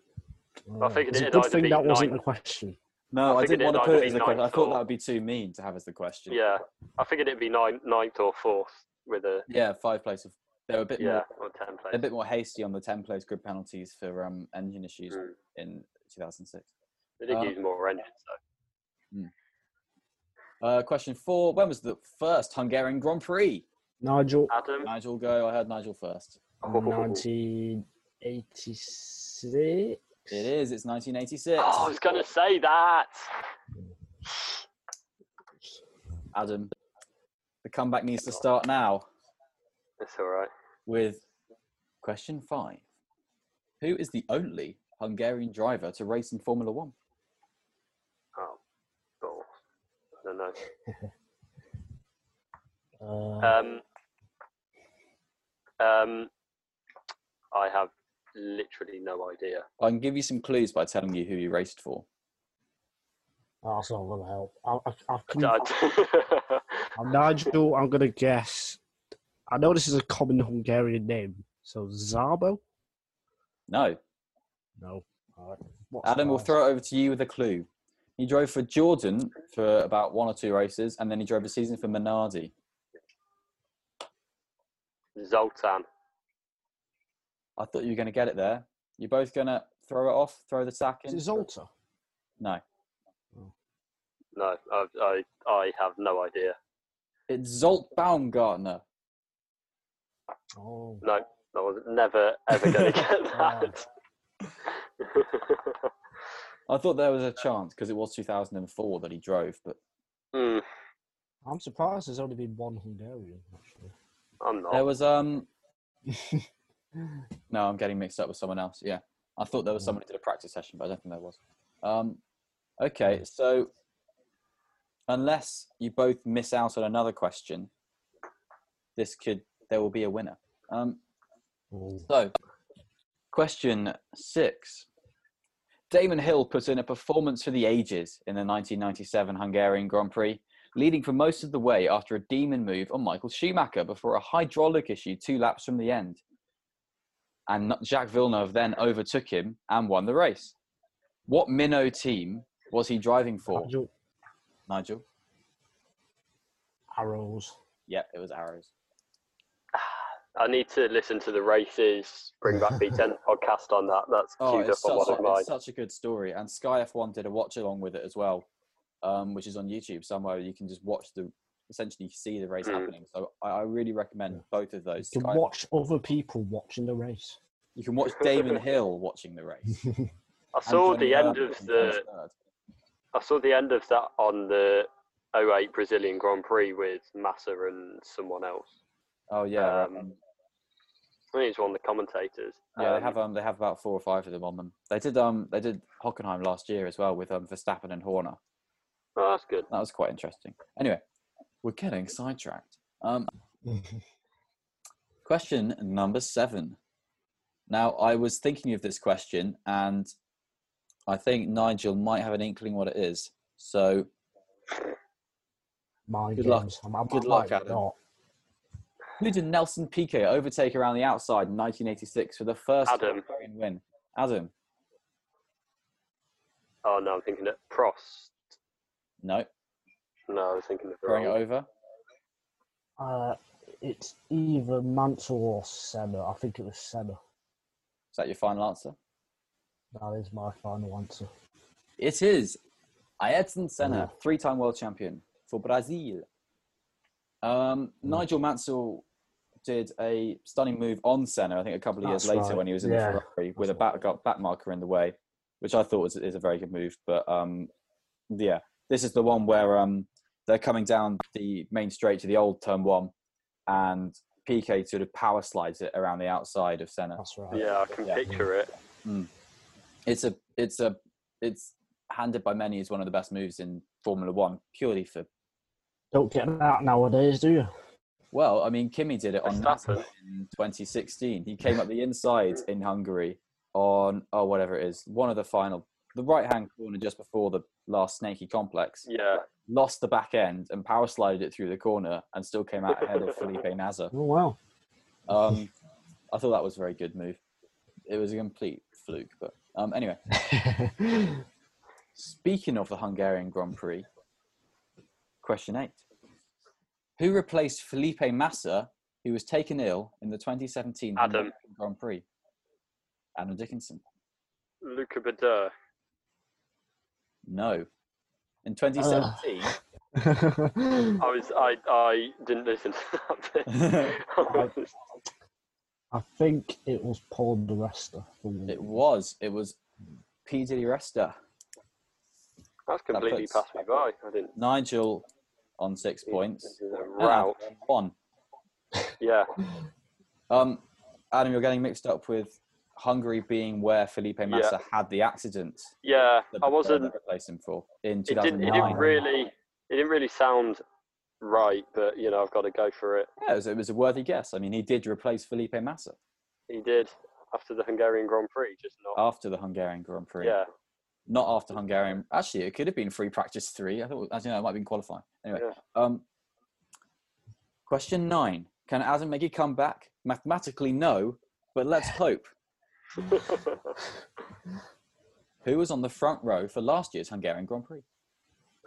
I figured it's it'd good thing be that wasn't nine- the question. No, I I, didn't want to put it as be a question. I thought that would be too mean to have as the question. Yeah, I figured it'd be nine, ninth or fourth with a Yeah, five place of. They were a bit yeah more ten place. a bit more hasty on the ten place grid penalties for um, engine issues Mm. in 2006. They did uh, use more engines though. Uh, question four: When was the first Hungarian Grand Prix? Nigel, Adam. Nigel, go. I heard Nigel first. Oh, 1986. It is. It's 1986. Oh, I was gonna say that. Adam, the comeback needs to start now It's all right. with question five: Who is the only Hungarian driver to race in Formula One? Oh, balls. I don't know. Uh, Um, um, I have literally no idea. I can give you some clues by telling you who you raced for. that's not gonna help. I, I, I can, I- I'm Nigel. I'm gonna guess. I know this is a common Hungarian name, so Szabo. No, No. All right. What's Adam, we'll throw it over to you with a clue. He drove for Jordan for about one or two races, and then he drove a season for Minardi. Zoltan. I thought you were going to get it there. You're both going to throw it off, throw the sack in? Is it Zolta? No, No, I, I, I have no idea. it's Zsolt Baumgartner. Oh. No, I was never ever going to get that. I thought there was a chance because it was 2004 that he drove, but Hmm, I'm surprised there's only been one Hungarian. Actually. I'm not. there was um. No, I'm getting mixed up with someone else. Yeah, I thought there was Mm. someone who did a practice session, but I don't think there was. Um, okay, so unless you both miss out on another question, this could there will be a winner. Um, so, question six. Damon Hill put in a performance for the ages in the 1997 Hungarian Grand Prix, leading for most of the way after a demon move on Michael Schumacher before a hydraulic issue two laps from the end. And Jacques Villeneuve then overtook him and won the race. What minnow team was he driving for, Nigel, Nigel? Arrows. Yep, it was Arrows. I need to listen to the races. Bring back B10 podcast on that. That's Oh, queued up it's on such, one a, of mine. it's such a good story. And Sky F1 did a watch along with it as well, um, which is on YouTube somewhere. You can just watch the, essentially see the race Mm. happening. So I, I really recommend both of those. You can Sky- watch other people watching the race. you can watch Damon Hill watching the race. I saw Johnny the end of the. I saw the end of that on the 08 Brazilian Grand Prix with Massa and someone else. Oh yeah, um, I think it's one of the commentators. yeah. Um, they have um, they have about four or five of them on them. They did um, they did Hockenheim last year as well with um, Verstappen and Horner. Oh, that's good. That was quite interesting. Anyway, we're getting sidetracked. Um, question number seven. Now, I was thinking of this question, and I think Nigel might have an inkling what it is. So, My Good luck. I'm, I'm, Good luck, might Adam. not. Who did Nelson Piquet overtake around the outside in 1986 for the first Adam. Win? Adam, Oh no, I'm thinking of Prost. no, No, I was thinking of the throwing it over. Uh, it's either Mansell or Senna. I think it was Senna. Is that your final answer? That is my final answer. It is Ayrton Senna, three-time world champion for Brazil. Um, Nigel Mansell did a stunning move on Senna. I think a couple of years That's later right. when he was in Yeah, the Ferrari with a that's back, got back marker in the way, which I thought was is a very good move. But um, yeah, this is the one where um, they're coming down the main straight to the old turn one, and Piquet sort of power slides it around the outside of Senna. That's right. Yeah, I can Yeah. picture it. it's a it's a it's handed by many as one of the best moves in Formula One, purely for Don't get that nowadays, do you? well, I mean, Kimi did it on Verstappen. Massa in 2016. He came up the inside in Hungary on oh whatever it is, one of the final, the right hand corner just before the last snaky complex. Yeah, Lost the back end and power slided it through the corner and still came out ahead of Felipe Massa. Oh wow. Um, I thought that was a very good move. It was a complete fluke, but um, anyway. Speaking of the Hungarian Grand Prix, question eight. Who replaced Felipe Massa, who was taken ill in the 2017 Adam. Hungarian Grand Prix? Adam Dickinson. Luca Badoer. No. In 2017, ah. I was I I didn't listen to that bit. I think it was Paul di Resta. it was. It was P. Diddy Resta. That's completely puts- passed me by. I didn't. Nigel on six points. Route. One. Yeah. Um, Adam, you're getting mixed up with Hungary being where Felipe Massa had the accident. Yeah. I wasn't. replacing for in It didn't. It didn't really. It didn't really sound right, but you know I've got to go for it. Yeah, it was, it was a worthy guess. I mean, he did replace Felipe Massa He did after the Hungarian Grand Prix, just not. after the Hungarian Grand Prix. Yeah. Not after Hungarian. Actually, it could have been free practice three. I thought, as you know, it might have been qualifying. Anyway, Yeah. um, question nine: Can Adam make a comeback? Mathematically, no, but let's hope. Who was on the front row for last year's Hungarian Grand Prix?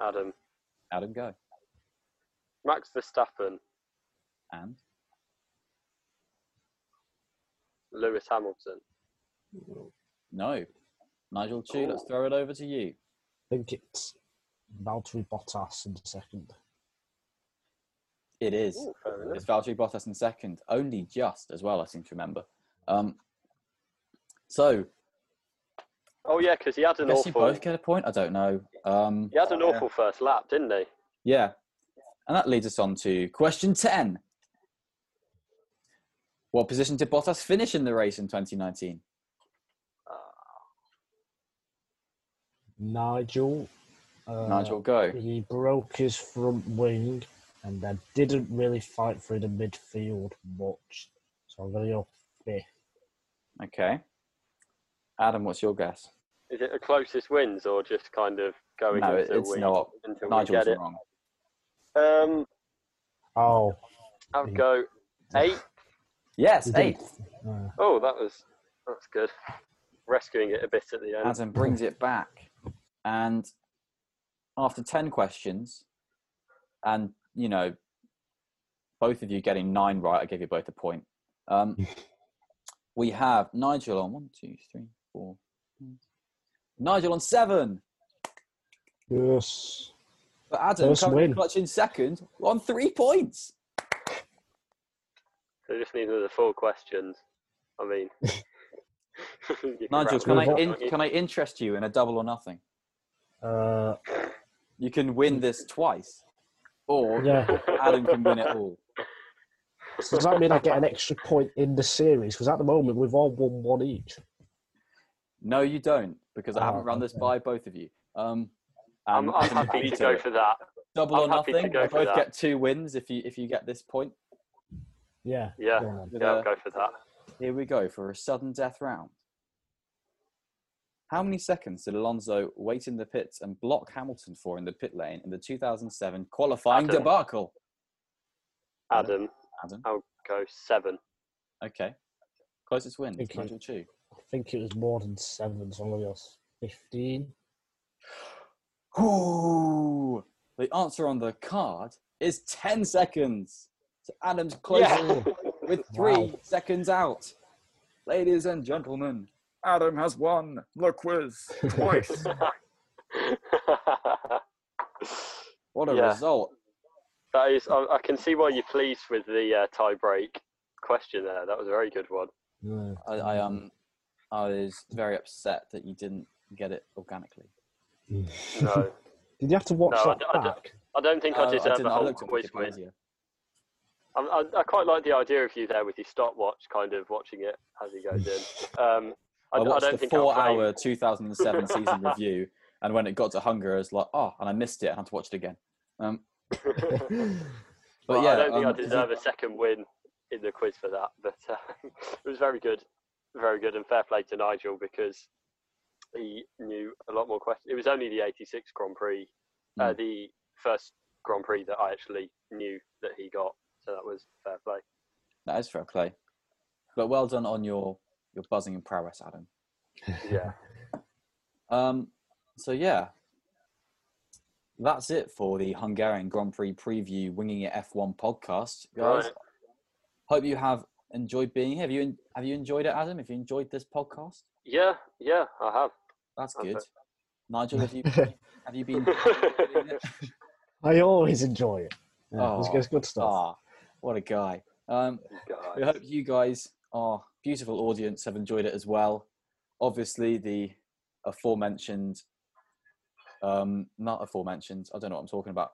Adam. Adam, go. Max Verstappen. And Lewis Hamilton. no, Nigel Chu. Let's throw it over to you. I think it's Valtteri Bottas in second. It is. Ooh. It's Valtteri Bottas in second, only just as well, I seem to remember. Um, so, Oh yeah, because he had I an guess you awful. both get a point. I don't know. Um, He had an awful first lap, didn't he? yeah, and that leads us on to question ten. What position did Bottas finish in the race in 2019? Nigel. Uh, Nigel, go. He broke his front wing and then didn't really fight through the midfield much. So I'm going to go fifth. Okay. Adam, what's your guess? Is it the closest wins or just kind of going No, until it's we not. until we Nigel's get it? wrong. Um, Oh, I'll go eight. Yes, he did. eighth. Uh, Oh, that was that's good. Rescuing it a bit at the end. Adam brings it back. And after 10 questions, and, you know, both of you getting nine right, I give you both a point. Um, we have Nigel on one, two, three, four. five. Nigel on seven. Yes. But Adam First currently win. clutching second on three points. So just need the four questions. I mean, Nigel, can I in, can I interest you in a double or nothing? Uh, You can win this twice, or yeah. Adam can win it all. So does that mean I get an extra point in the series? Because at the moment we've all won one each. No, you don't, because I haven't Oh, run this okay. by both of you. Um, I'm, I'm happy to go it. for that. double I'm or nothing. go You both get two wins if you if you get this point. Yeah. Yeah. go on then. With Yeah, a- I'll go for that. Here we go for a sudden death round. How many seconds did Alonso wait in the pits and block Hamilton for in the pit lane in the 2007 qualifying Adam. debacle? Adam, Adam. I'll go seven. Okay. Closest win. Okay. Nigel Chu. I think it was more than seven, so I'm going to go 15. Ooh, the answer on the card is 10 seconds. So Adam's closing Yeah. with three Wow. seconds out. Ladies and gentlemen, Adam has won the quiz twice. what a Yeah. result. that is, I, I can see why you're pleased with the uh, tie break question there. That was a very good one. Yeah. I, I um I was very upset that you didn't get it organically. No, Did you have to watch No, I that d- I d- back? I don't think Uh, I deserve didn't- a whole looked at quiz win. I, I, I quite like the idea of you there with your stopwatch, kind of watching it as he goes in. Um, I, I I watched don't the four-hour 2007 season review, and when it got to Hunger, I was like, oh, and I missed it, I had to watch it again. Um, but Well, yeah, I don't think um, I deserve a second win in the quiz for that, but uh, it was very good, very good, and fair play to Nigel because he knew a lot more questions. It was only the '86 Grand Prix, uh, Hmm. the first Grand Prix that I actually knew that he got, so that was fair play. that is fair play. But well done on your your buzzing in prowess, Adam. Yeah, Um, so yeah, that's it for the Hungarian Grand Prix preview, winging it F1 podcast, guys. Right. Hope you have enjoyed being here. Have you have you enjoyed it, Adam? Have you enjoyed this podcast? yeah, yeah, I have. That's Okay. good. Nigel, have you have you been? I always enjoy it. Yeah, it's, Oh, it's good stuff. Ah, what a guy. Um, we hope you guys, our beautiful audience, have enjoyed it as well. Obviously, the aforementioned, um, not aforementioned, I don't know what I'm talking about.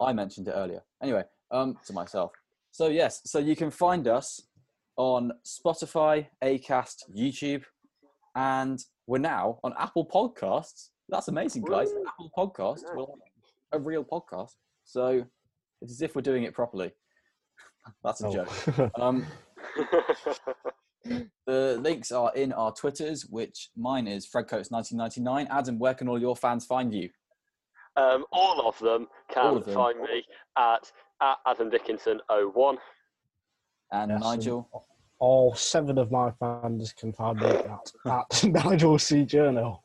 I mentioned it earlier. Anyway, um, to myself. So, yes, so you can find us on Spotify, Acast, YouTube, and we're now on Apple Podcasts. That's amazing, guys. Woo. Apple Podcasts, we're a real podcast. So, it's as if we're doing it properly. That's a Oh. joke. Um, the links are in our Twitters, which mine is FredCoats1999. Adam, where can all your fans find you? um, all of them can All of them. find me at, at Adam Dickinson 01. And Yes, Nigel, and All seven of my fans can find me at, at Nigel C. Journal.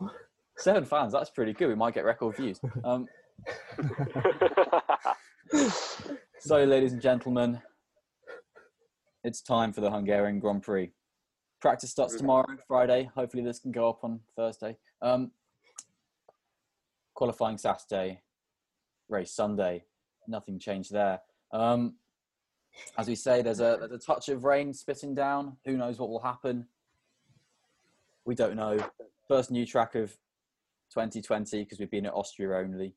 seven fans. That's pretty good. We might get record views. Um, so, ladies and gentlemen, it's time for the Hungarian Grand Prix. Practice starts tomorrow, Friday. Hopefully, this can go up on Thursday. Um, qualifying Saturday, race Sunday. Nothing changed there. Um, as we say, there's a there's a touch of rain spitting down. Who knows what will happen? We don't know. First new track of 2020 because we've been at Austria only.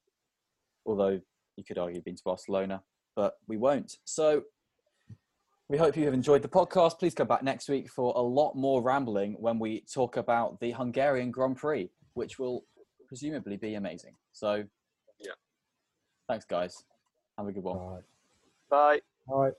Although you could argue been to Barcelona, but we won't. So we hope you have enjoyed the podcast. Please come back next week for a lot more rambling when we talk about the Hungarian Grand Prix, which will presumably be amazing. So, Yeah. thanks, guys. Have a good one. All right. Bye. All right.